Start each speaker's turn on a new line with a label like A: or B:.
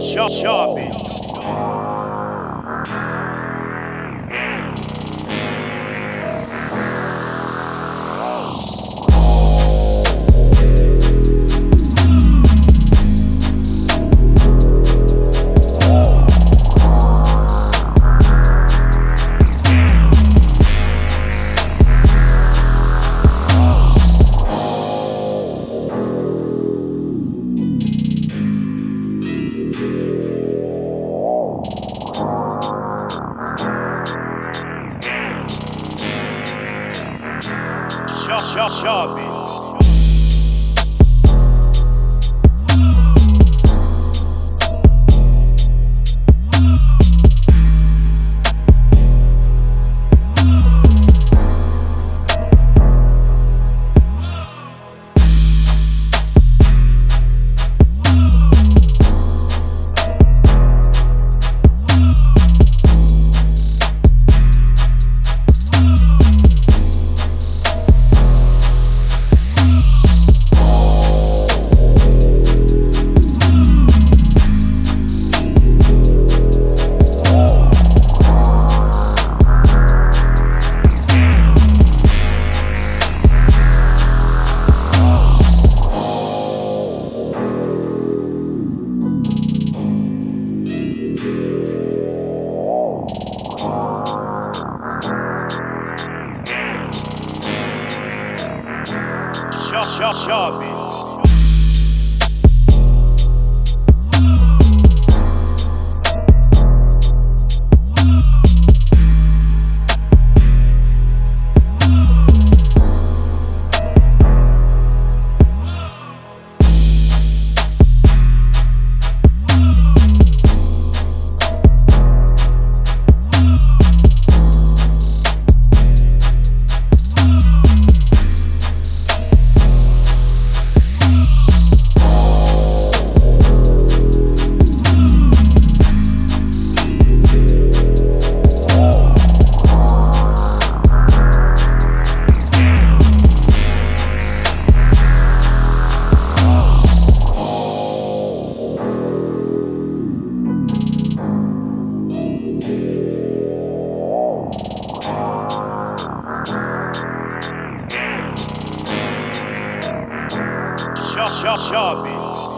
A: Shaw Jovens. Shop, shop, shop. Shaw Shaw Beats.